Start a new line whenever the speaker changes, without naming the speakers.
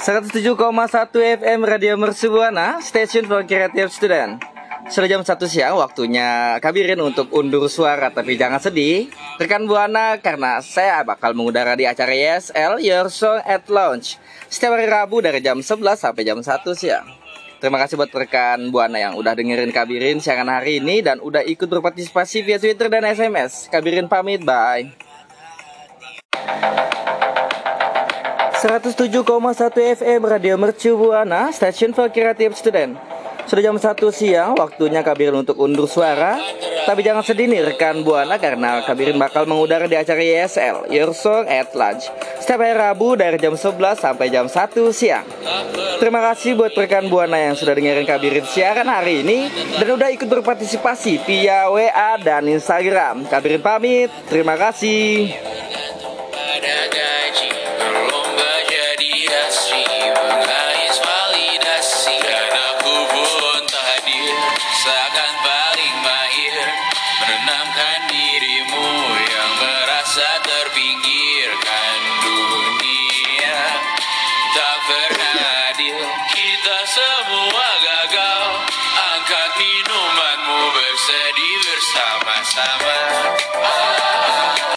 107,1 FM Radio Mercu Buana, Station for Creative Student. Sudah jam 1 siang, waktunya Kabirin untuk undur suara, tapi jangan sedih. Rekan Buana, karena saya bakal mengudara di acara YSL Your Song at Launch setiap hari Rabu dari jam 11 sampai jam 1 siang. Terima kasih buat rekan Buana yang udah dengerin Kabirin siangan hari ini dan udah ikut berpartisipasi via Twitter dan SMS. Kabirin pamit, bye. 107,1 FM Radio Mercu Buana, Station for Creative Student. Sudah jam 1 siang, waktunya Kabirin untuk undur suara. Tapi jangan sedih nih rekan Buana karena Kabirin bakal mengudara di acara YSL, Your Song at Lunch. Setiap hari Rabu dari jam 11 sampai jam 1 siang. Terima kasih buat rekan Buana yang sudah dengerin Kabirin siaran hari ini dan udah ikut berpartisipasi via WA dan Instagram. Kabirin pamit, terima kasih.
ada gaji berhadir Kita semua gagal Angkat minumanmu bersedih bersama-sama ah.